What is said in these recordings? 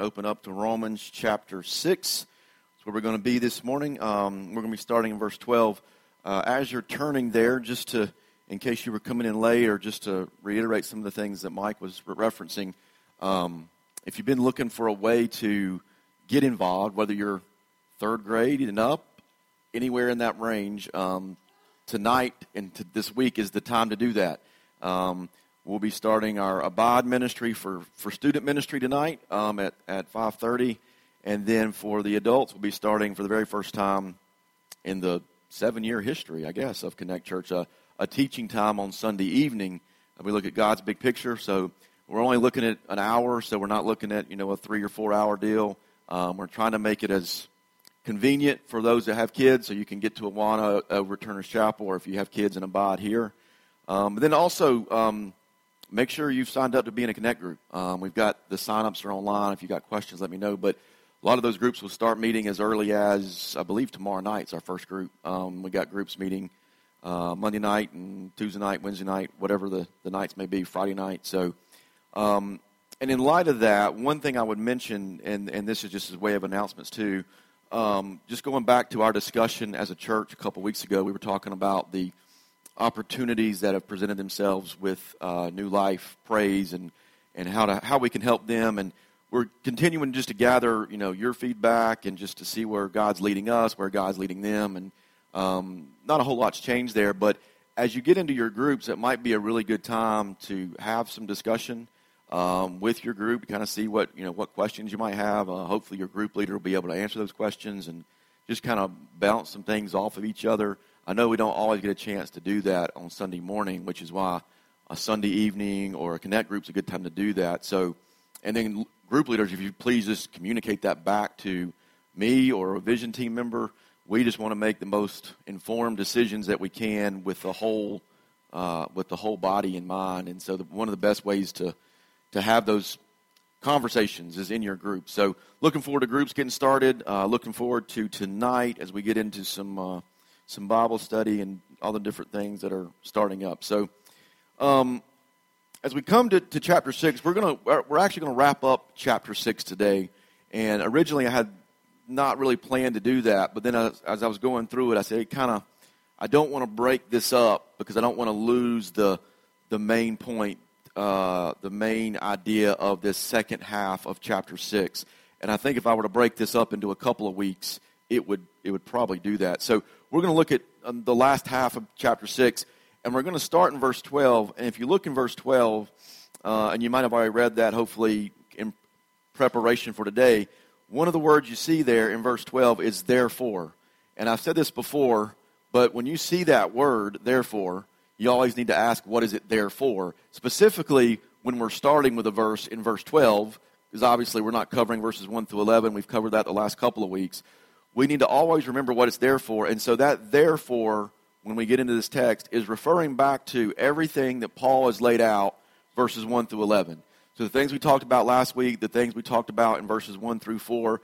Open up to Romans chapter 6. That's where we're going to be this morning. Um, we're going to be starting in verse 12. Uh, as you're turning there, just to, in case you were coming in late, or just to reiterate some of the things that Mike was referencing, um, if you've been looking for a way to get involved, whether you're third grade and up, anywhere in that range, um, tonight and to this week is the time to do that. Um, We'll be starting our Abide ministry for, for student ministry tonight um, at, at 5.30. And then for the adults, we'll be starting for the very first time in the seven-year history, I guess, of Connect Church, uh, a teaching time on Sunday evening. We look at God's big picture. So we're only looking at an hour, so we're not looking at, you know, a three or four-hour deal. Um, we're trying to make it as convenient for those that have kids, so you can get to Awana over Turner's Chapel, or if you have kids and abide here. Um, then also, um, make sure you've signed up to be in a Connect group. Um, we've got the signups are online. If you've got questions, let me know. But a lot of those groups will start meeting as early as, I believe, tomorrow night's our first group. Um, we got groups meeting uh, Monday night and Tuesday night, Wednesday night, whatever the, the nights may be, Friday night. So, um, and in light of that, one thing I would mention, and, and this is just a way of announcements too, um, just going back to our discussion as a church a couple weeks ago, we were talking about the – opportunities that have presented themselves with uh, New Life Praise and, and how, to, how we can help them. And we're continuing just to gather, you know, your feedback and just to see where God's leading us, where God's leading them. And um, not a whole lot's changed there, but as you get into your groups, it might be a really good time to have some discussion um, with your group, to kind of see what you know what questions you might have. Uh, hopefully, your group leader will be able to answer those questions and just kind of bounce some things off of each other. I know we don't always get a chance to do that on Sunday morning, which is why a Sunday evening or a connect group is a good time to do that. So, and then group leaders, if you please just communicate that back to me or a vision team member. We just want to make the most informed decisions that we can with the whole uh, with the whole body in mind. And so, the, one of the best ways to to have those conversations is in your group. So, looking forward to groups getting started. Uh, looking forward to tonight as we get into some. Uh, some Bible study and all the different things that are starting up. So, um, as we come to, to chapter six, we're gonna we're actually gonna wrap up chapter six today. And originally, I had not really planned to do that, but then as, as I was going through it, I said, kind of, I don't want to break this up because I don't want to lose the the main point, uh, the main idea of this second half of chapter six. And I think if I were to break this up into a couple of weeks, it would it would probably do that. So we're going to look at um, the last half of chapter 6, and we're going to start in verse 12. And if you look in verse 12, uh, and you might have already read that, hopefully, in preparation for today, one of the words you see there in verse 12 is therefore. And I've said this before, but when you see that word, therefore, you always need to ask, what is it there for? Specifically, when we're starting with a verse in verse 12, because obviously we're not covering verses 1 through 11. We've covered that the last couple of weeks we need to always remember what it's there for. And so that therefore, when we get into this text, is referring back to everything that Paul has laid out, verses 1 through 11. So the things we talked about last week, the things we talked about in verses 1 through 4,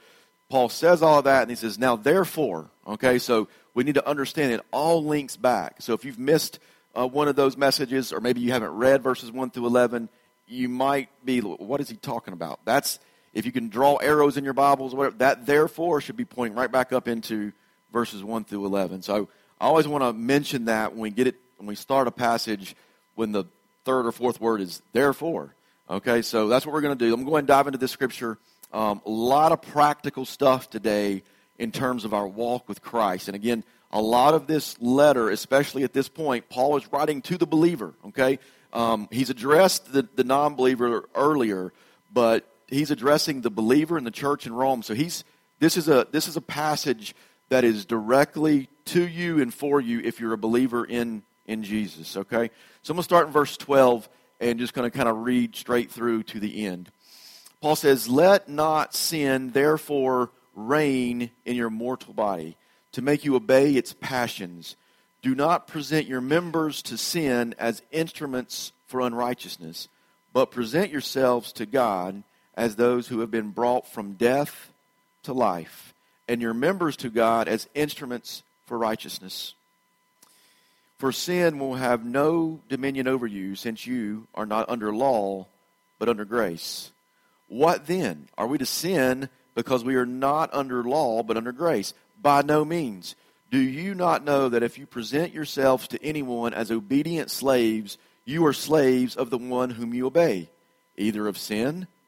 Paul says all of that, and he says, now therefore, okay, so we need to understand it all links back. So if you've missed uh, one of those messages, or maybe you haven't read verses 1 through 11, you might be, what is he talking about? That's if you can draw arrows in your Bibles, whatever, that therefore should be pointing right back up into verses 1 through 11. So I always want to mention that when we get it, when we start a passage, when the third or fourth word is therefore. Okay, so that's what we're going to do. I'm going to dive into this scripture. Um, a lot of practical stuff today in terms of our walk with Christ. And again, a lot of this letter, especially at this point, Paul is writing to the believer. Okay, um, he's addressed the, the non believer earlier, but he's addressing the believer in the church in Rome. So he's this is a this is a passage that is directly to you and for you if you're a believer in in Jesus. Okay, so I'm to start in verse 12 and just to kind of read straight through to the end. Paul says, "Let not sin therefore reign in your mortal body to make you obey its passions." Do not present your members to sin as instruments for unrighteousness, but present yourselves to God as those who have been brought from death to life, and your members to God as instruments for righteousness. For sin will have no dominion over you, since you are not under law, but under grace. What then? Are we to sin because we are not under law but under grace? By no means. Do you not know that if you present yourselves to anyone as obedient slaves, you are slaves of the one whom you obey, either of sin,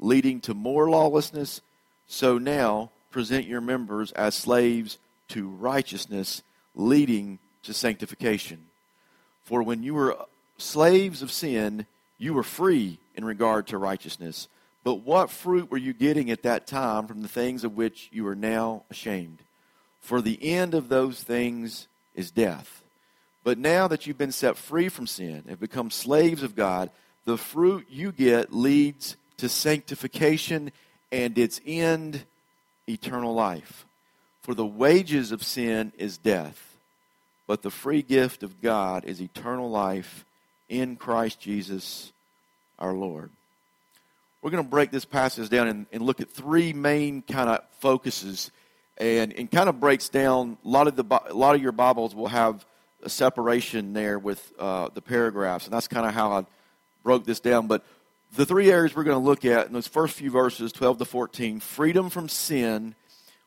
leading to more lawlessness, so now present your members as slaves to righteousness, leading to sanctification. For when you were slaves of sin, you were free in regard to righteousness. But what fruit were you getting at that time from the things of which you are now ashamed? For the end of those things is death. But now that you've been set free from sin and become slaves of God, the fruit you get leads to sanctification and its end, eternal life. For the wages of sin is death, but the free gift of God is eternal life in Christ Jesus our Lord. We're going to break this passage down and, and look at three main kind of focuses, and, and kind of breaks down a lot of the a lot of your Bibles will have a separation there with uh, the paragraphs, and that's kind of how I broke this down. But the three areas we're going to look at in those first few verses, 12 to 14, freedom from sin,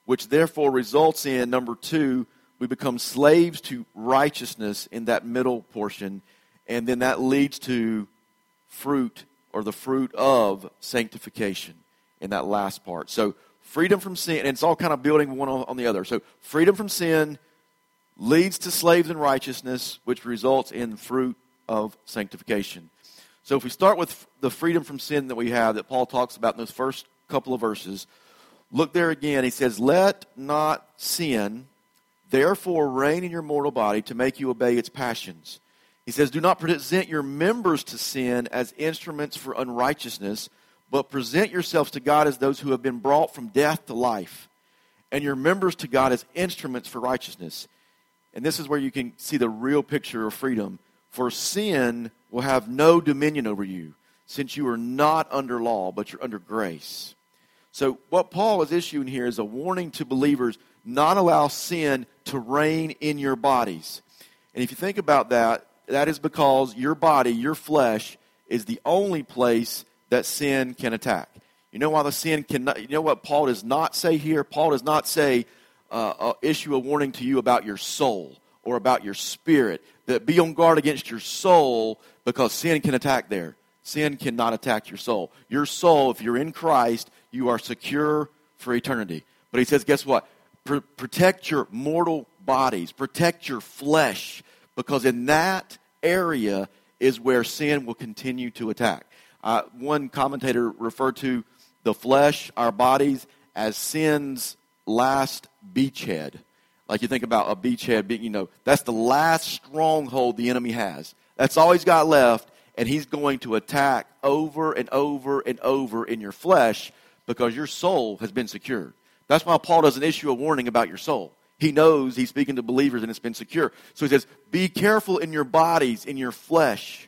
which therefore results in number two, we become slaves to righteousness in that middle portion, and then that leads to fruit or the fruit of sanctification in that last part. So, freedom from sin, and it's all kind of building one on, the other. So, freedom from sin leads to slaves in righteousness, which results in fruit of sanctification. So, if we start with the freedom from sin that we have that Paul talks about in those first couple of verses, look there again. He says, Let not sin therefore reign in your mortal body to make you obey its passions. He says, Do not present your members to sin as instruments for unrighteousness, but present yourselves to God as those who have been brought from death to life, and your members to God as instruments for righteousness. And this is where you can see the real picture of freedom. For sin will have no dominion over you, since you are not under law, but you're under grace. So, what Paul is issuing here is a warning to believers not allow sin to reign in your bodies. And if you think about that, that is because your body, your flesh, is the only place that sin can attack. You know why the sin cannot, you know what Paul does not say here? Paul does not say, uh, uh, issue a warning to you about your soul or about your spirit. That be on guard against your soul because sin can attack there. Sin cannot attack your soul. Your soul, if you're in Christ, you are secure for eternity. But he says, guess what? Pr- protect your mortal bodies, protect your flesh because in that area is where sin will continue to attack. Uh, one commentator referred to the flesh, our bodies, as sin's last beachhead. Like you think about a beachhead being, you know, that's the last stronghold the enemy has. That's all he's got left, and he's going to attack over and over and over in your flesh because your soul has been secured. That's why Paul doesn't issue a warning about your soul. He knows he's speaking to believers and it's been secure. So he says, Be careful in your bodies, in your flesh,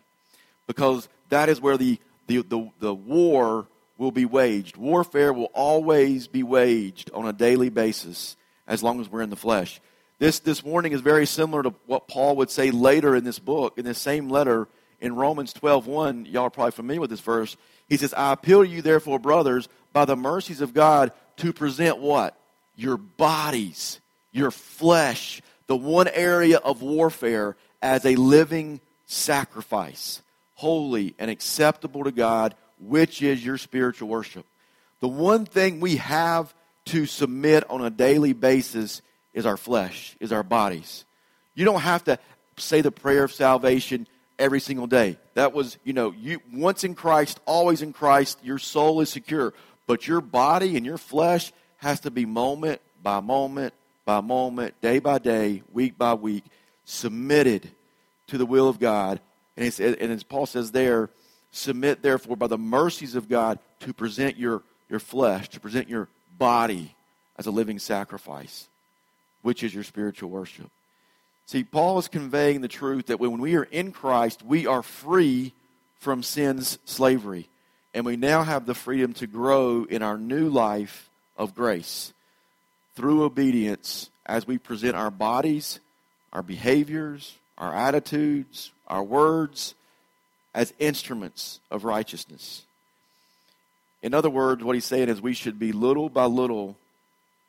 because that is where the, the, the, the war will be waged. Warfare will always be waged on a daily basis as long as we're in the flesh. This, this warning is very similar to what Paul would say later in this book, in this same letter in Romans 12.1. Y'all are probably familiar with this verse. He says, I appeal to you, therefore, brothers, by the mercies of God, to present what? Your bodies your flesh, the one area of warfare, as a living sacrifice, holy and acceptable to God, which is your spiritual worship. The one thing we have to submit on a daily basis is our flesh, is our bodies. You don't have to say the prayer of salvation every single day. That was, you know, you once in Christ, always in Christ, your soul is secure. But your body and your flesh has to be moment by moment by moment, day by day, week by week, submitted to the will of God. And, and as Paul says there, Submit, therefore, by the mercies of God, to present your, your flesh, to present your body as a living sacrifice, which is your spiritual worship. See, Paul is conveying the truth that when we are in Christ, we are free from sin's slavery. And we now have the freedom to grow in our new life of grace through obedience as we present our bodies, our behaviors, our attitudes, our words as instruments of righteousness. In other words, what he's saying is we should be little by little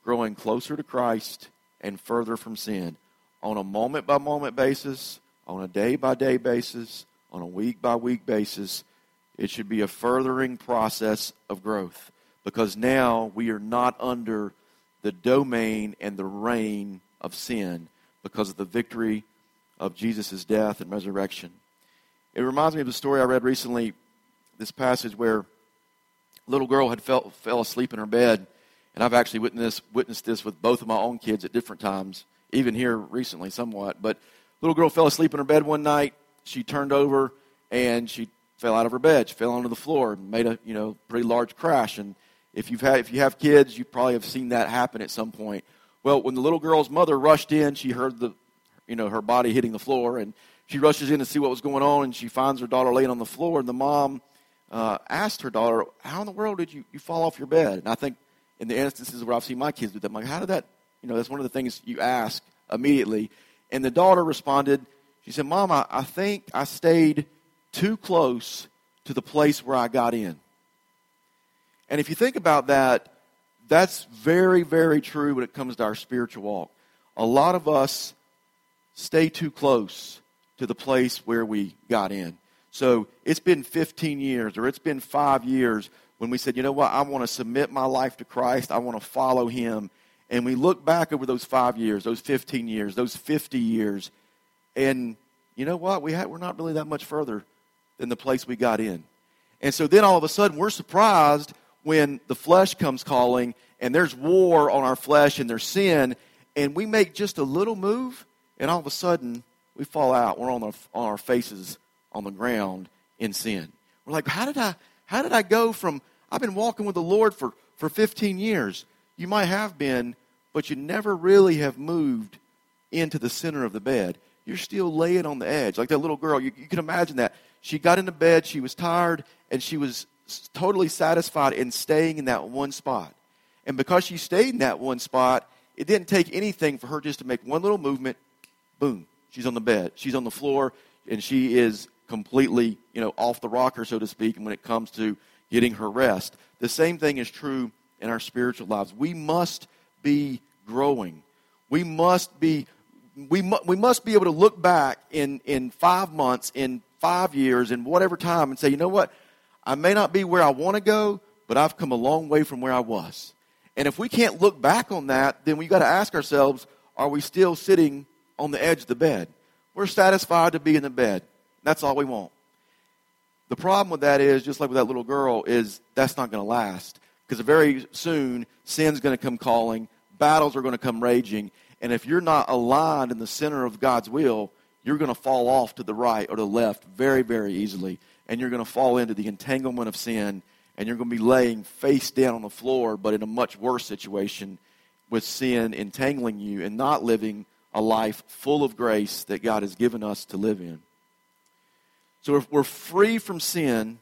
growing closer to Christ and further from sin on a moment by moment basis, on a day by day basis, on a week by week basis. It should be a furthering process of growth because now we are not under the domain and the reign of sin because of the victory of Jesus' death and resurrection. It reminds me of the story I read recently, this passage where little girl had fell, fell asleep in her bed. And I've actually witnessed, witnessed this with both of my own kids at different times, even here recently somewhat. But little girl fell asleep in her bed one night. She turned over and she fell out of her bed. She fell onto the floor and made a you know pretty large crash. And if you've had if you have kids, you probably have seen that happen at some point. Well, when the little girl's mother rushed in, she heard the you know her body hitting the floor, and she rushes in to see what was going on, and she finds her daughter laying on the floor. And the mom uh, asked her daughter, "How in the world did you you fall off your bed?" And I think in the instances where I've seen my kids do that, I'm like, "How did that?" You know, that's one of the things you ask immediately. And the daughter responded, she said, "Mom, I, I think I stayed too close to the place where I got in." And if you think about that, that's very, very true when it comes to our spiritual walk. A lot of us stay too close to the place where we got in. So it's been 15 years or it's been five years when we said, you know what, I want to submit my life to Christ, I want to follow Him. And we look back over those five years, those 15 years, those 50 years, and you know what? We we're not really that much further than the place we got in. And so then all of a sudden we're surprised when the flesh comes calling and there's war on our flesh and there's sin, and we make just a little move, and all of a sudden we fall out. We're on on our faces on the ground in sin. We're like, how did I, how did I go from, I've been walking with the Lord for, for 15 years. You might have been, but you never really have moved into the center of the bed. You're still laying on the edge. Like that little girl, you, you can imagine that. She got into bed, she was tired, and she was totally satisfied in staying in that one spot. And because she stayed in that one spot, it didn't take anything for her just to make one little movement. Boom, she's on the bed. She's on the floor, and she is completely, you know, off the rocker, so to speak, when it comes to getting her rest. The same thing is true in our spiritual lives. We must be growing. We must be we, mu- we must be able to look back in, in five months, in five years, in whatever time, and say, you know what? I may not be where I want to go, but I've come a long way from where I was. And if we can't look back on that, then we've got to ask ourselves are we still sitting on the edge of the bed? We're satisfied to be in the bed. That's all we want. The problem with that is, just like with that little girl, is that's not going to last. Because very soon, sin's going to come calling, battles are going to come raging, and if you're not aligned in the center of God's will, you're going to fall off to the right or the left very, very easily and you're going to fall into the entanglement of sin, and you're going to be laying face down on the floor, but in a much worse situation with sin entangling you and not living a life full of grace that God has given us to live in. So if we're free from sin,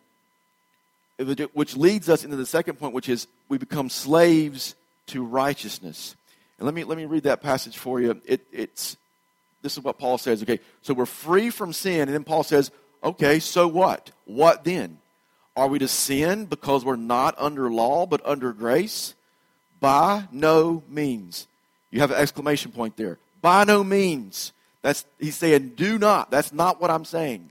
which leads us into the second point, which is we become slaves to righteousness. And let me, let me read that passage for you. It, it's, this is what Paul says. Okay, so we're free from sin, and then Paul says, Okay, so what? What then? Are we to sin because we're not under law but under grace? By no means. You have an exclamation point there. By no means. That's he's saying do not. That's not what I'm saying.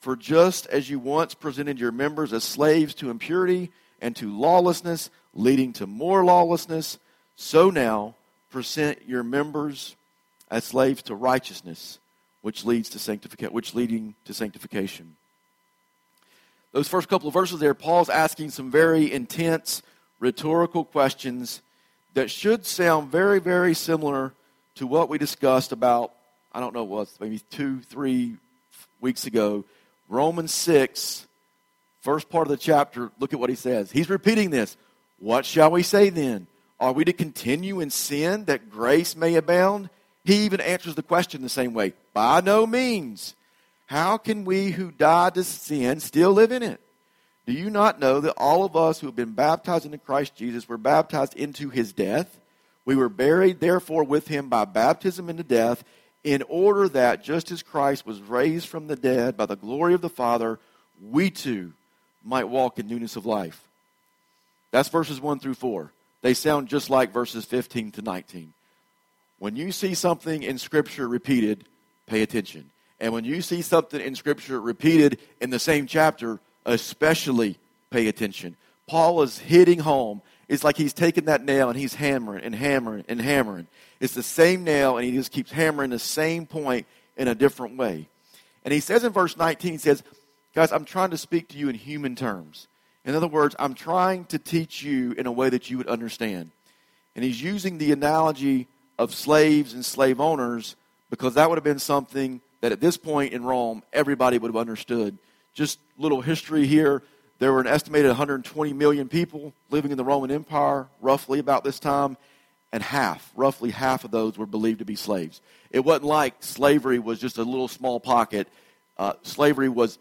For just as you once presented your members as slaves to impurity and to lawlessness, leading to more lawlessness, so now present your members as slaves to righteousness, which leads to sanctification, which leading to sanctification. Those first couple of verses there, Paul's asking some very intense rhetorical questions that should sound very, very similar to what we discussed about, I don't know what, maybe two, three weeks ago Romans 6, first part of the chapter, look at what he says. He's repeating this. What shall we say then? Are we to continue in sin that grace may abound? He even answers the question the same way By no means. How can we who died to sin still live in it? Do you not know that all of us who have been baptized into Christ Jesus were baptized into his death? We were buried, therefore, with him by baptism into death in order that just as Christ was raised from the dead by the glory of the Father, we too might walk in newness of life. That's verses 1 through 4. They sound just like verses 15 to 19. When you see something in Scripture repeated, pay attention. And when you see something in Scripture repeated in the same chapter, especially pay attention. Paul is hitting home. It's like he's taking that nail and he's hammering and hammering and hammering. It's the same nail, and he just keeps hammering the same point in a different way. And he says in verse 19, he says, Guys, I'm trying to speak to you in human terms. In other words, I'm trying to teach you in a way that you would understand. And he's using the analogy of slaves and slave owners because that would have been something that at this point in Rome, everybody would have understood. Just little history here. There were an estimated 120 million people living in the Roman Empire roughly about this time and half, roughly half of those were believed to be slaves. It wasn't like slavery was just a little small pocket. Uh, slavery was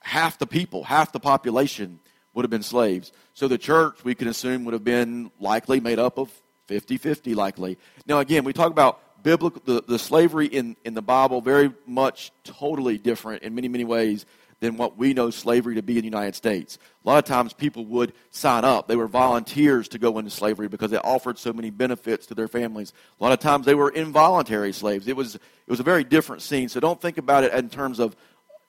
half the people, half the population would have been slaves. So the church, we can assume, would have been likely made up of 50 50, likely. Now, again, we talk about biblical, the, the slavery in, in the Bible, very much totally different in many, many ways than what we know slavery to be in the United States. A lot of times people would sign up. They were volunteers to go into slavery because it offered so many benefits to their families. A lot of times they were involuntary slaves. It was, it was a very different scene. So don't think about it in terms of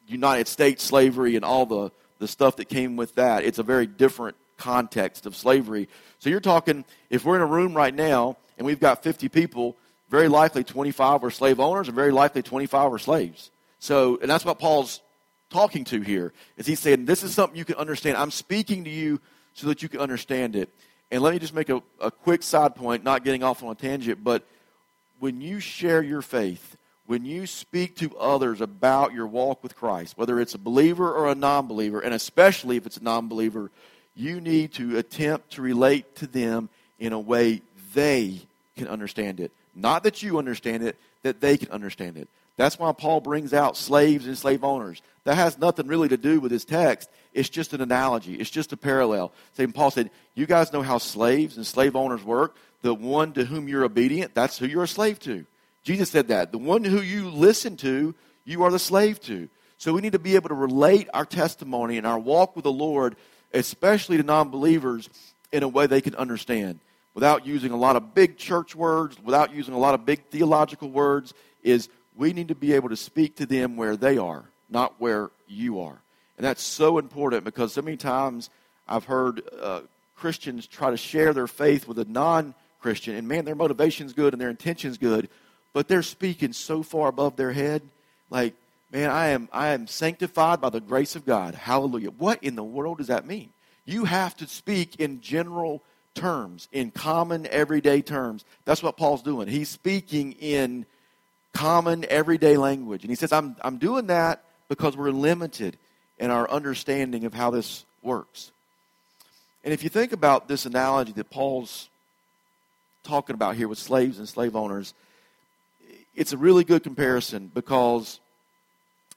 United States slavery and all the, the stuff that came with that. It's a very different context of slavery. So you're talking, if we're in a room right now and we've got 50 people, very likely 25 were slave owners and very likely 25 were slaves. So, and that's what Paul's talking to here. Is he's saying, This is something you can understand. I'm speaking to you so that you can understand it. And let me just make a, a quick side point, not getting off on a tangent, but when you share your faith, when you speak to others about your walk with Christ, whether it's a believer or a non believer, and especially if it's a non believer, you need to attempt to relate to them in a way they can understand it. Not that you understand it, that they can understand it. That's why Paul brings out slaves and slave owners. That has nothing really to do with his text. It's just an analogy. It's just a parallel. St. Paul said, You guys know how slaves and slave owners work. The one to whom you're obedient, that's who you're a slave to. Jesus said that. The one who you listen to, you are the slave to. So we need to be able to relate our testimony and our walk with the Lord, especially to non believers, in a way they can understand. Without using a lot of big church words, without using a lot of big theological words, is we need to be able to speak to them where they are, not where you are. And that's so important because so many times I've heard uh, Christians try to share their faith with a non Christian, and man, their motivation's good and their intention's good, but they're speaking so far above their head. Like, man, I am, I am sanctified by the grace of God. Hallelujah. What in the world does that mean? You have to speak in general terms, in common, everyday terms. That's what Paul's doing. He's speaking in common, everyday language. And he says, I'm, I'm doing that because we're limited in our understanding of how this works. And if you think about this analogy that Paul's talking about here with slaves and slave owners, it's a really good comparison because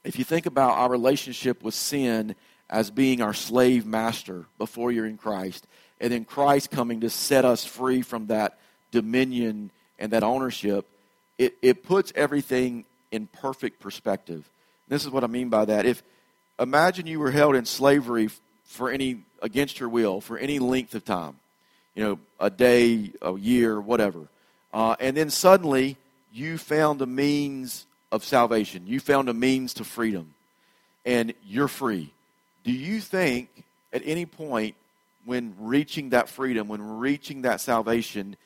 if you think about our relationship with sin as being our slave master before you're in Christ, and then Christ coming to set us free from that dominion and that ownership, it, it puts everything in perfect perspective. This is what I mean by that. If imagine you were held in slavery for any against your will for any length of time, you know, a day, a year, whatever, uh, and then suddenly you found a means of salvation. You found a means to freedom. and you're free. Do you think at any point when reaching that freedom, when reaching that salvation,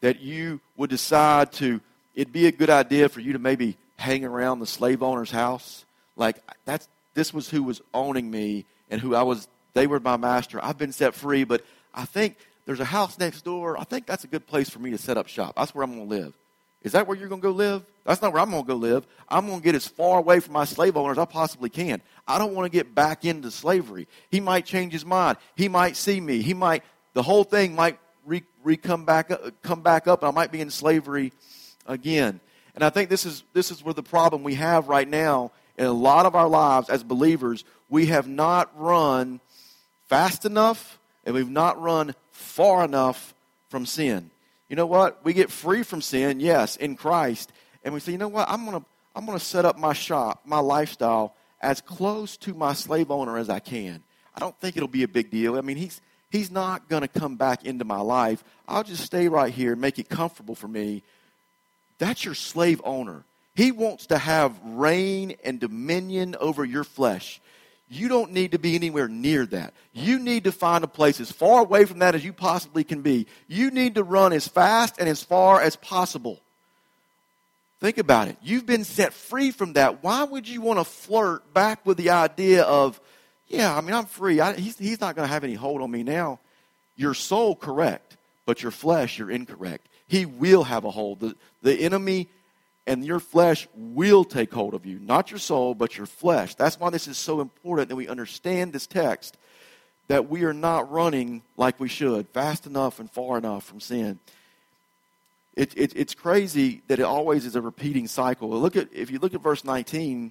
that you would decide to, it'd be a good idea for you to maybe hang around the slave owner's house? Like, that's, this was who was owning me and who I was, they were my master. I've been set free, but I think there's a house next door. I think that's a good place for me to set up shop. That's where I'm going to live. Is that where you're going to go live? That's not where I'm going to go live. I'm going to get as far away from my slave owner as I possibly can. I don't want to get back into slavery. He might change his mind. He might see me. He might, the whole thing might re, re come, back up, come back up, and I might be in slavery again. And I think this is, this is where the problem we have right now in a lot of our lives as believers. We have not run fast enough, and we've not run far enough from sin. You know what? We get free from sin, yes, in Christ, and we say, you know what? I'm gonna I'm gonna set up my shop, my lifestyle, as close to my slave owner as I can. I don't think it'll be a big deal. I mean, he's he's not gonna come back into my life. I'll just stay right here, and make it comfortable for me. That's your slave owner. He wants to have reign and dominion over your flesh. You don't need to be anywhere near that. You need to find a place as far away from that as you possibly can be. You need to run as fast and as far as possible. Think about it. You've been set free from that. Why would you want to flirt back with the idea of, yeah, I mean, I'm free. I, he's, he's not going to have any hold on me now. Your soul, correct, but your flesh, you're incorrect. He will have a hold. The, the enemy and your flesh will take hold of you. Not your soul, but your flesh. That's why this is so important that we understand this text that we are not running like we should, fast enough and far enough from sin. It, it, it's crazy that it always is a repeating cycle. Look at if you look at verse 19,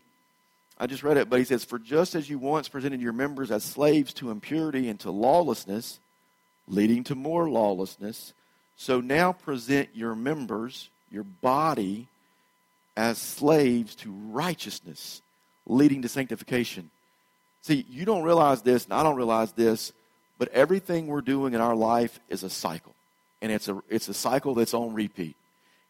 I just read it, but he says, "For just as you once presented your members as slaves to impurity and to lawlessness, leading to more lawlessness, so now present your members, your body, as slaves to righteousness, leading to sanctification. See, you don't realize this, and I don't realize this, but everything we're doing in our life is a cycle. And it's a, it's a cycle that's on repeat.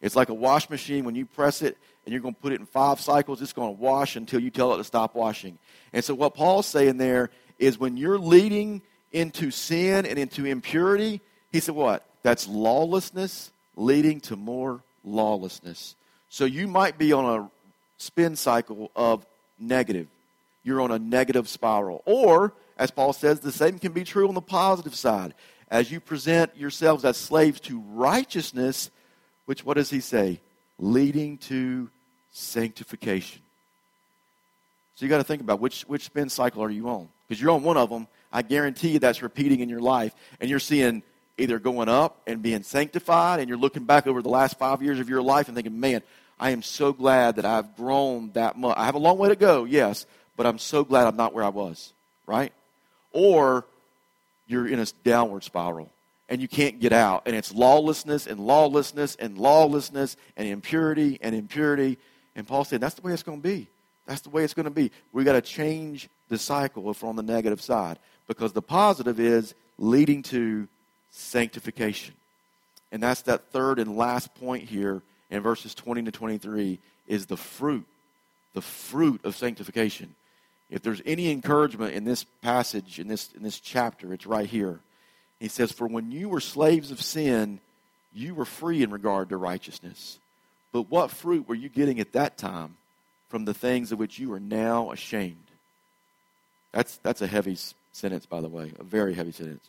It's like a wash machine. When you press it and you're going to put it in five cycles, it's going to wash until you tell it to stop washing. And so, what Paul's saying there is when you're leading into sin and into impurity, he said, What? That's lawlessness leading to more lawlessness. So you might be on a spin cycle of negative. You're on a negative spiral. Or, as Paul says, the same can be true on the positive side. As you present yourselves as slaves to righteousness, which, what does he say? Leading to sanctification. So you got to think about which, which spin cycle are you on? Because you're on one of them. I guarantee you that's repeating in your life. And you're seeing either going up and being sanctified, and you're looking back over the last five years of your life and thinking, man, I am so glad that I've grown that much. I have a long way to go, yes, but I'm so glad I'm not where I was, right? Or you're in a downward spiral and you can't get out, and it's lawlessness and lawlessness and lawlessness and impurity and impurity. And Paul said, that's the way it's going to be. That's the way it's going to be. We've got to change the cycle if we're on the negative side because the positive is leading to sanctification. And that's that third and last point here in verses 20 to 23 is the fruit, the fruit of sanctification. If there's any encouragement in this passage, in this, in this chapter, it's right here. He says, For when you were slaves of sin, you were free in regard to righteousness. But what fruit were you getting at that time from the things of which you are now ashamed? That's, that's a heavy sentence, by the way, a very heavy sentence.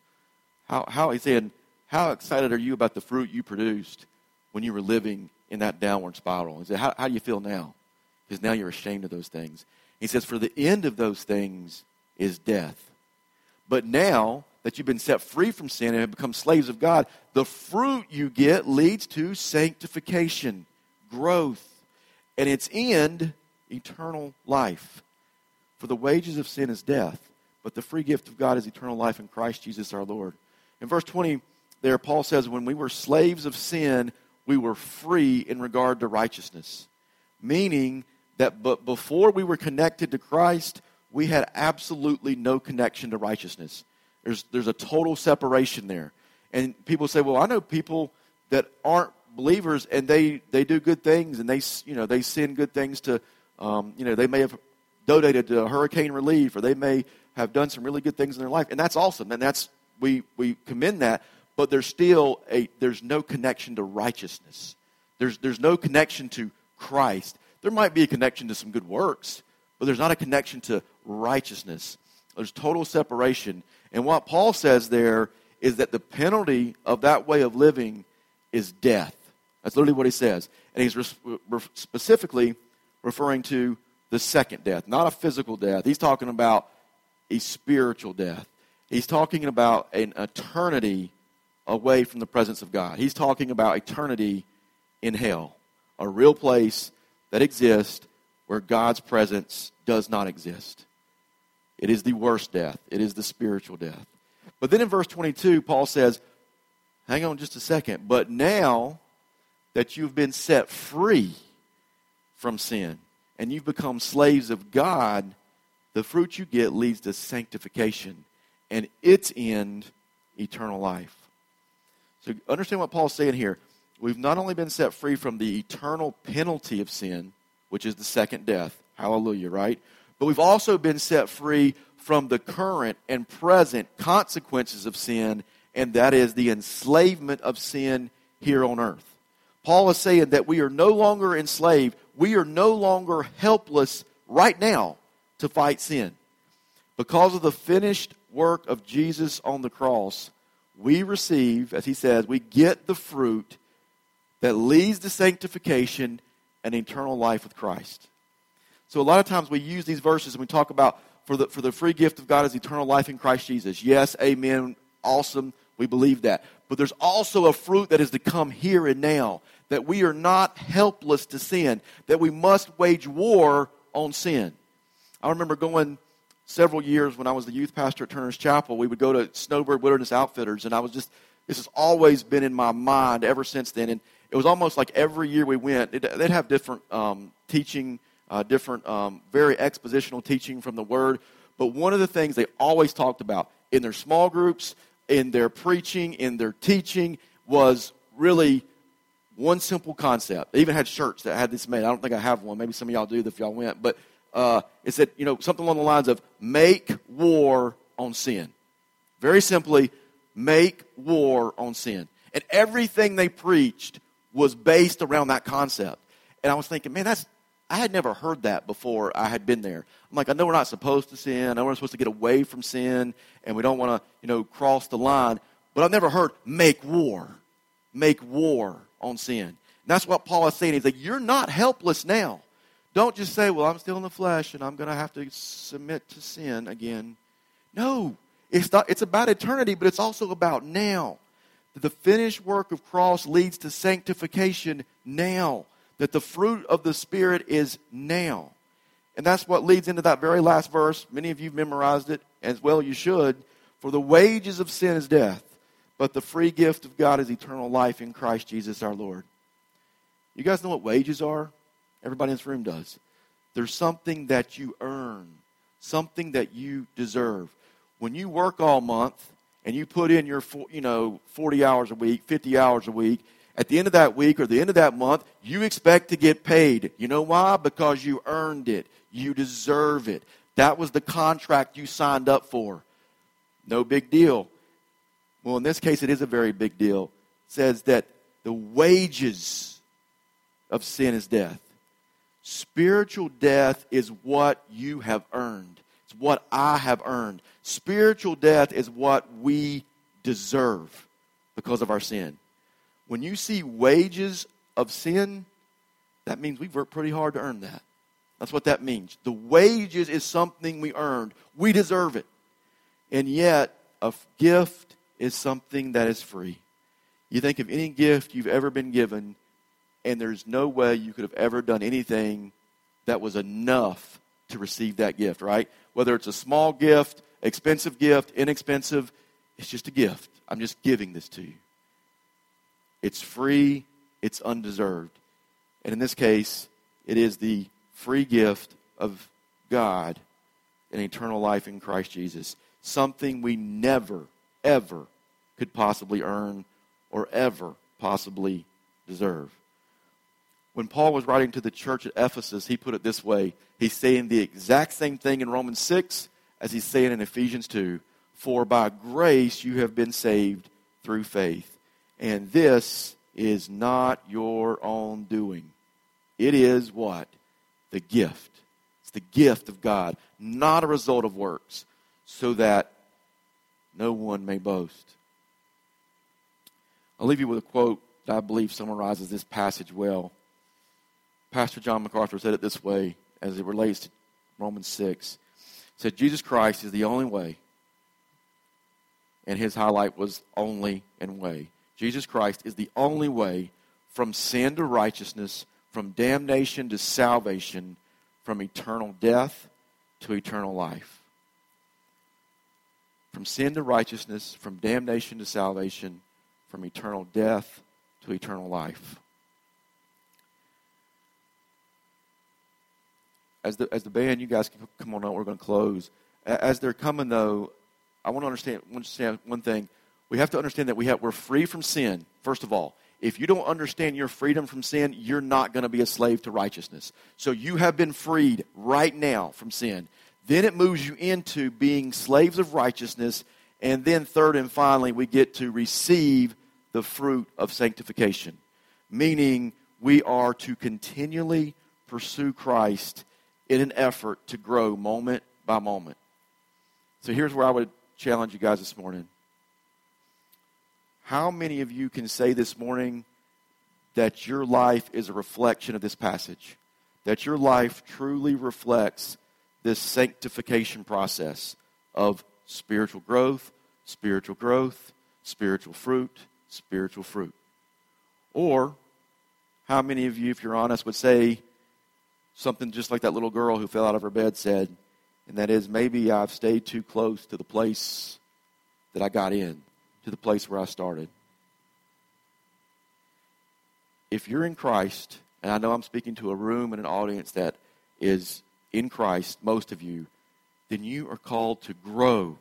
How, how, he said, How excited are you about the fruit you produced when you were living in that downward spiral. He said, how, how do you feel now? Because now you're ashamed of those things. He says, For the end of those things is death. But now that you've been set free from sin and have become slaves of God, the fruit you get leads to sanctification, growth, and its end, eternal life. For the wages of sin is death, but the free gift of God is eternal life in Christ Jesus our Lord. In verse 20, there, Paul says, When we were slaves of sin, we were free in regard to righteousness. Meaning that but before we were connected to Christ, we had absolutely no connection to righteousness. There's, there's a total separation there. And people say, well, I know people that aren't believers and they, they do good things and they, you know, they send good things to, um, you know, they may have donated to hurricane relief or they may have done some really good things in their life. And that's awesome. And that's, we, we commend that. But there's still a, there's no connection to righteousness. There's, there's no connection to Christ. There might be a connection to some good works, but there's not a connection to righteousness. There's total separation. And what Paul says there is that the penalty of that way of living is death. That's literally what he says. And he's re- re- specifically referring to the second death, not a physical death. He's talking about a spiritual death. He's talking about an eternity away from the presence of God. He's talking about eternity in hell, a real place that exists where God's presence does not exist. It is the worst death, it is the spiritual death. But then in verse 22, Paul says, Hang on just a second. But now that you've been set free from sin and you've become slaves of God, the fruit you get leads to sanctification and its end, eternal life. So understand what Paul's saying here. We've not only been set free from the eternal penalty of sin, which is the second death. Hallelujah, right? But we've also been set free from the current and present consequences of sin, and that is the enslavement of sin here on earth. Paul is saying that we are no longer enslaved. We are no longer helpless right now to fight sin. Because of the finished work of Jesus on the cross, we receive, as he says, we get the fruit that leads to sanctification and eternal life with Christ. So a lot of times we use these verses and we talk about for the, for the free gift of God is eternal life in Christ Jesus. Yes, amen, awesome. We believe that. But there's also a fruit that is to come here and now. That we are not helpless to sin. That we must wage war on sin. I remember going several years when I was the youth pastor at Turner's Chapel. We would go to Snowbird Wilderness Outfitters, and I was just, this has always been in my mind ever since then. And it was almost like every year we went, they'd have different um, teaching uh, different, um, very expositional teaching from the Word. But one of the things they always talked about in their small groups, in their preaching, in their teaching, was really one simple concept. They even had shirts that had this made. I don't think I have one. Maybe some of y'all do if y'all went. But uh, it said, you know, something along the lines of make war on sin. Very simply, make war on sin. And everything they preached was based around that concept. And I was thinking, man, that's I had never heard that before I had been there. I'm like, I know we're not supposed to sin. I know we're supposed to get away from sin, and we don't want to, you know, cross the line. But I've never heard make war, make war on sin. And that's what Paul is saying. He's like, you're not helpless now. Don't just say, well, I'm still in the flesh, and I'm going to have to submit to sin again. No, it's not. It's about eternity, but it's also about now. The finished work of cross leads to sanctification now that the fruit of the Spirit is now. And that's what leads into that very last verse. Many of you have memorized it, as well you should. For the wages of sin is death, but the free gift of God is eternal life in Christ Jesus our Lord. You guys know what wages are? Everybody in this room does. There's something that you earn, something that you deserve. When you work all month and you put in your, you know, 40 hours a week, 50 hours a week, at the end of that week or the end of that month, you expect to get paid. You know why? Because you earned it. You deserve it. That was the contract you signed up for. No big deal. Well, in this case, it is a very big deal. It says that the wages of sin is death. Spiritual death is what you have earned. It's what I have earned. Spiritual death is what we deserve because of our sin. When you see wages of sin, that means we've worked pretty hard to earn that. That's what that means. The wages is something we earned. We deserve it. And yet, a gift is something that is free. You think of any gift you've ever been given, and there's no way you could have ever done anything that was enough to receive that gift, right? Whether it's a small gift, expensive gift, inexpensive, it's just a gift. I'm just giving this to you. It's free, it's undeserved. And in this case, it is the free gift of God an eternal life in Christ Jesus. Something we never, ever could possibly earn or ever possibly deserve. When Paul was writing to the church at Ephesus, he put it this way He's saying the exact same thing in Romans 6 as he's saying in Ephesians 2 For by grace you have been saved through faith. And this is not your own doing. It is what? The gift. It's the gift of God, not a result of works, so that no one may boast. I'll leave you with a quote that I believe summarizes this passage well. Pastor John MacArthur said it this way as it relates to Romans 6. He said, Jesus Christ is the only way. And his highlight was only and way. Jesus Christ is the only way from sin to righteousness, from damnation to salvation, from eternal death to eternal life. From sin to righteousness, from damnation to salvation, from eternal death to eternal life. As the, as the band, you guys can come on out, we're going to close. As they're coming, though, I want to understand, understand one thing. We have to understand that we have, we're free from sin, first of all. If you don't understand your freedom from sin, you're not going to be a slave to righteousness. So you have been freed right now from sin. Then it moves you into being slaves of righteousness. And then, third and finally, we get to receive the fruit of sanctification, meaning we are to continually pursue Christ in an effort to grow moment by moment. So here's where I would challenge you guys this morning. How many of you can say this morning that your life is a reflection of this passage? That your life truly reflects this sanctification process of spiritual growth, spiritual growth, spiritual fruit, spiritual fruit. Or, how many of you, if you're honest, would say something just like that little girl who fell out of her bed said, and that is maybe I've stayed too close to the place that I got in? to the place where I started. If you're in Christ, and I know I'm speaking to a room and an audience that is in Christ, most of you, then you are called to grow,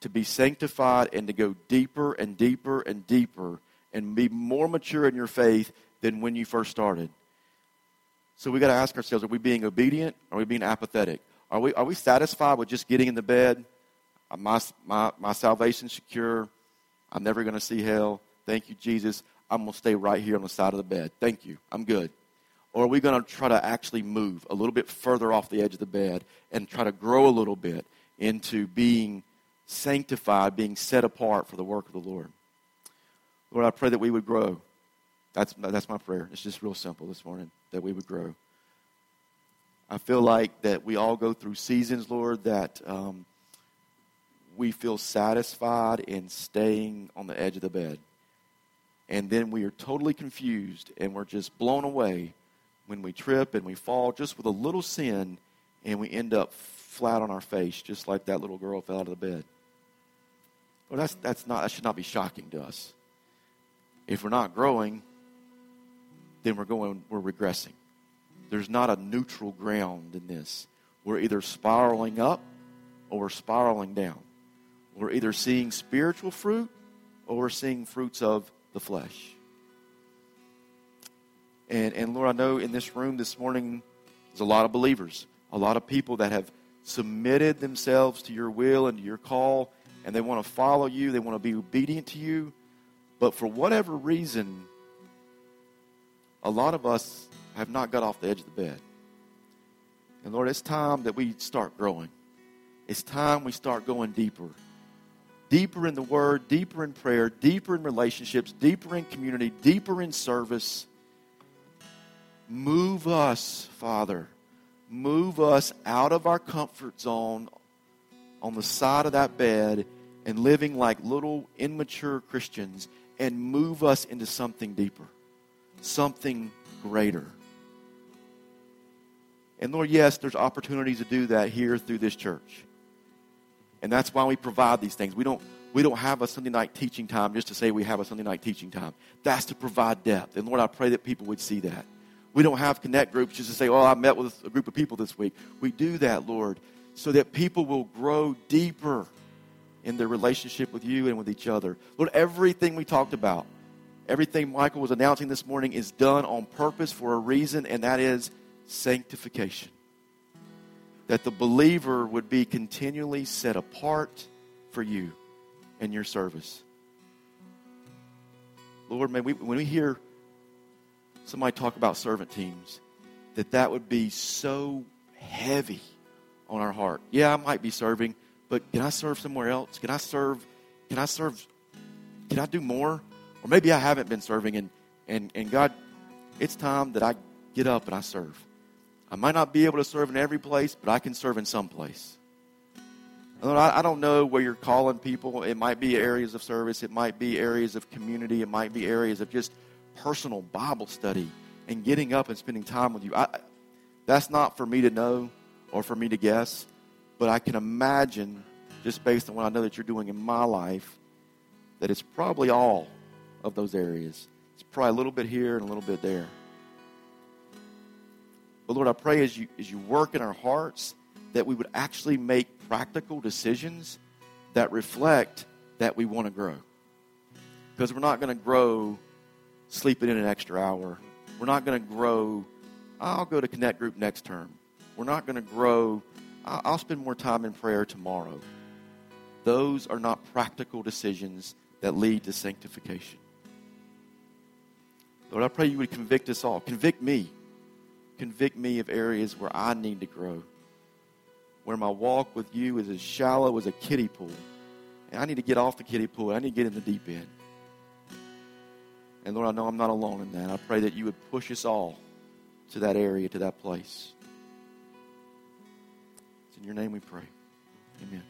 to be sanctified, and to go deeper and deeper and deeper and be more mature in your faith than when you first started. So we got to ask ourselves are we being obedient? Are we being apathetic? Are we, are we satisfied with just getting in the bed? Uh, my, my, my salvation secure. I'm never going to see hell. Thank you, Jesus. I'm going to stay right here on the side of the bed. Thank you. I'm good. Or are we going to try to actually move a little bit further off the edge of the bed and try to grow a little bit into being sanctified, being set apart for the work of the Lord? Lord, I pray that we would grow. That's, that's my prayer. It's just real simple this morning that we would grow. I feel like that we all go through seasons, Lord, that um, we feel satisfied in staying on the edge of the bed. And then we are totally confused and we're just blown away when we trip and we fall just with a little sin and we end up flat on our face, just like that little girl fell out of the bed. Well, that's, that's not, that should not be shocking to us. If we're not growing, then we're going, we're regressing. There's not a neutral ground in this. We're either spiraling up or we're spiraling down. We're either seeing spiritual fruit or we're seeing fruits of the flesh. And, and Lord, I know in this room this morning, there's a lot of believers, a lot of people that have submitted themselves to your will and to your call, and they want to follow you, they want to be obedient to you. But for whatever reason, a lot of us have not got off the edge of the bed. And Lord, it's time that we start growing. It's time we start going deeper deeper in the Word, deeper in prayer, deeper in relationships, deeper in community, deeper in service. Move us, Father. Move us out of our comfort zone on the side of that bed and living like little immature Christians and move us into something deeper, something greater. And Lord, yes, there's opportunities to do that here through this church. And that's why we provide these things. We don't, we don't have a Sunday night teaching time just to say we have a Sunday night teaching time. That's to provide depth. And Lord, I pray that people would see that. We don't have connect groups just to say, oh, I met with a group of people this week. We do that, Lord, so that people will grow deeper in their relationship with you and with each other. Lord, everything we talked about, everything Michael was announcing this morning is done on purpose for a reason, and that is sanctification. That the believer would be continually set apart for you and your service. Lord, may we, when we hear somebody talk about servant teams, that that would be so heavy on our heart. Yeah, I might be serving, but can I serve somewhere else? Can I serve? Can I serve? Can I do more? Or maybe I haven't been serving, and and and God, it's time that I get up and I serve. I might not be able to serve in every place, but I can serve in some place. I don't know where you're calling people. It might be areas of service. It might be areas of community. It might be areas of just personal Bible study and getting up and spending time with you. I, that's not for me to know or for me to guess, but I can imagine, just based on what I know that you're doing in my life, that it's probably all of those areas. It's probably a little bit here and a little bit there. But Lord, I pray as you, as you work in our hearts that we would actually make practical decisions that reflect that we want to grow. Because we're not going to grow sleeping in an extra hour. We're not going to grow, I'll go to Connect Group next term. We're not going to grow, I'll spend more time in prayer tomorrow. Those are not practical decisions that lead to sanctification. Lord, I pray you would convict us all. Convict me. Convict me of areas where I need to grow where my walk with you is as shallow as a kiddie pool. And I need to get off the kiddie pool. I need to get in the deep end. And Lord, I know I'm not alone in that. I pray that you would push us all to that area, to that place. It's in your name we pray. Amen.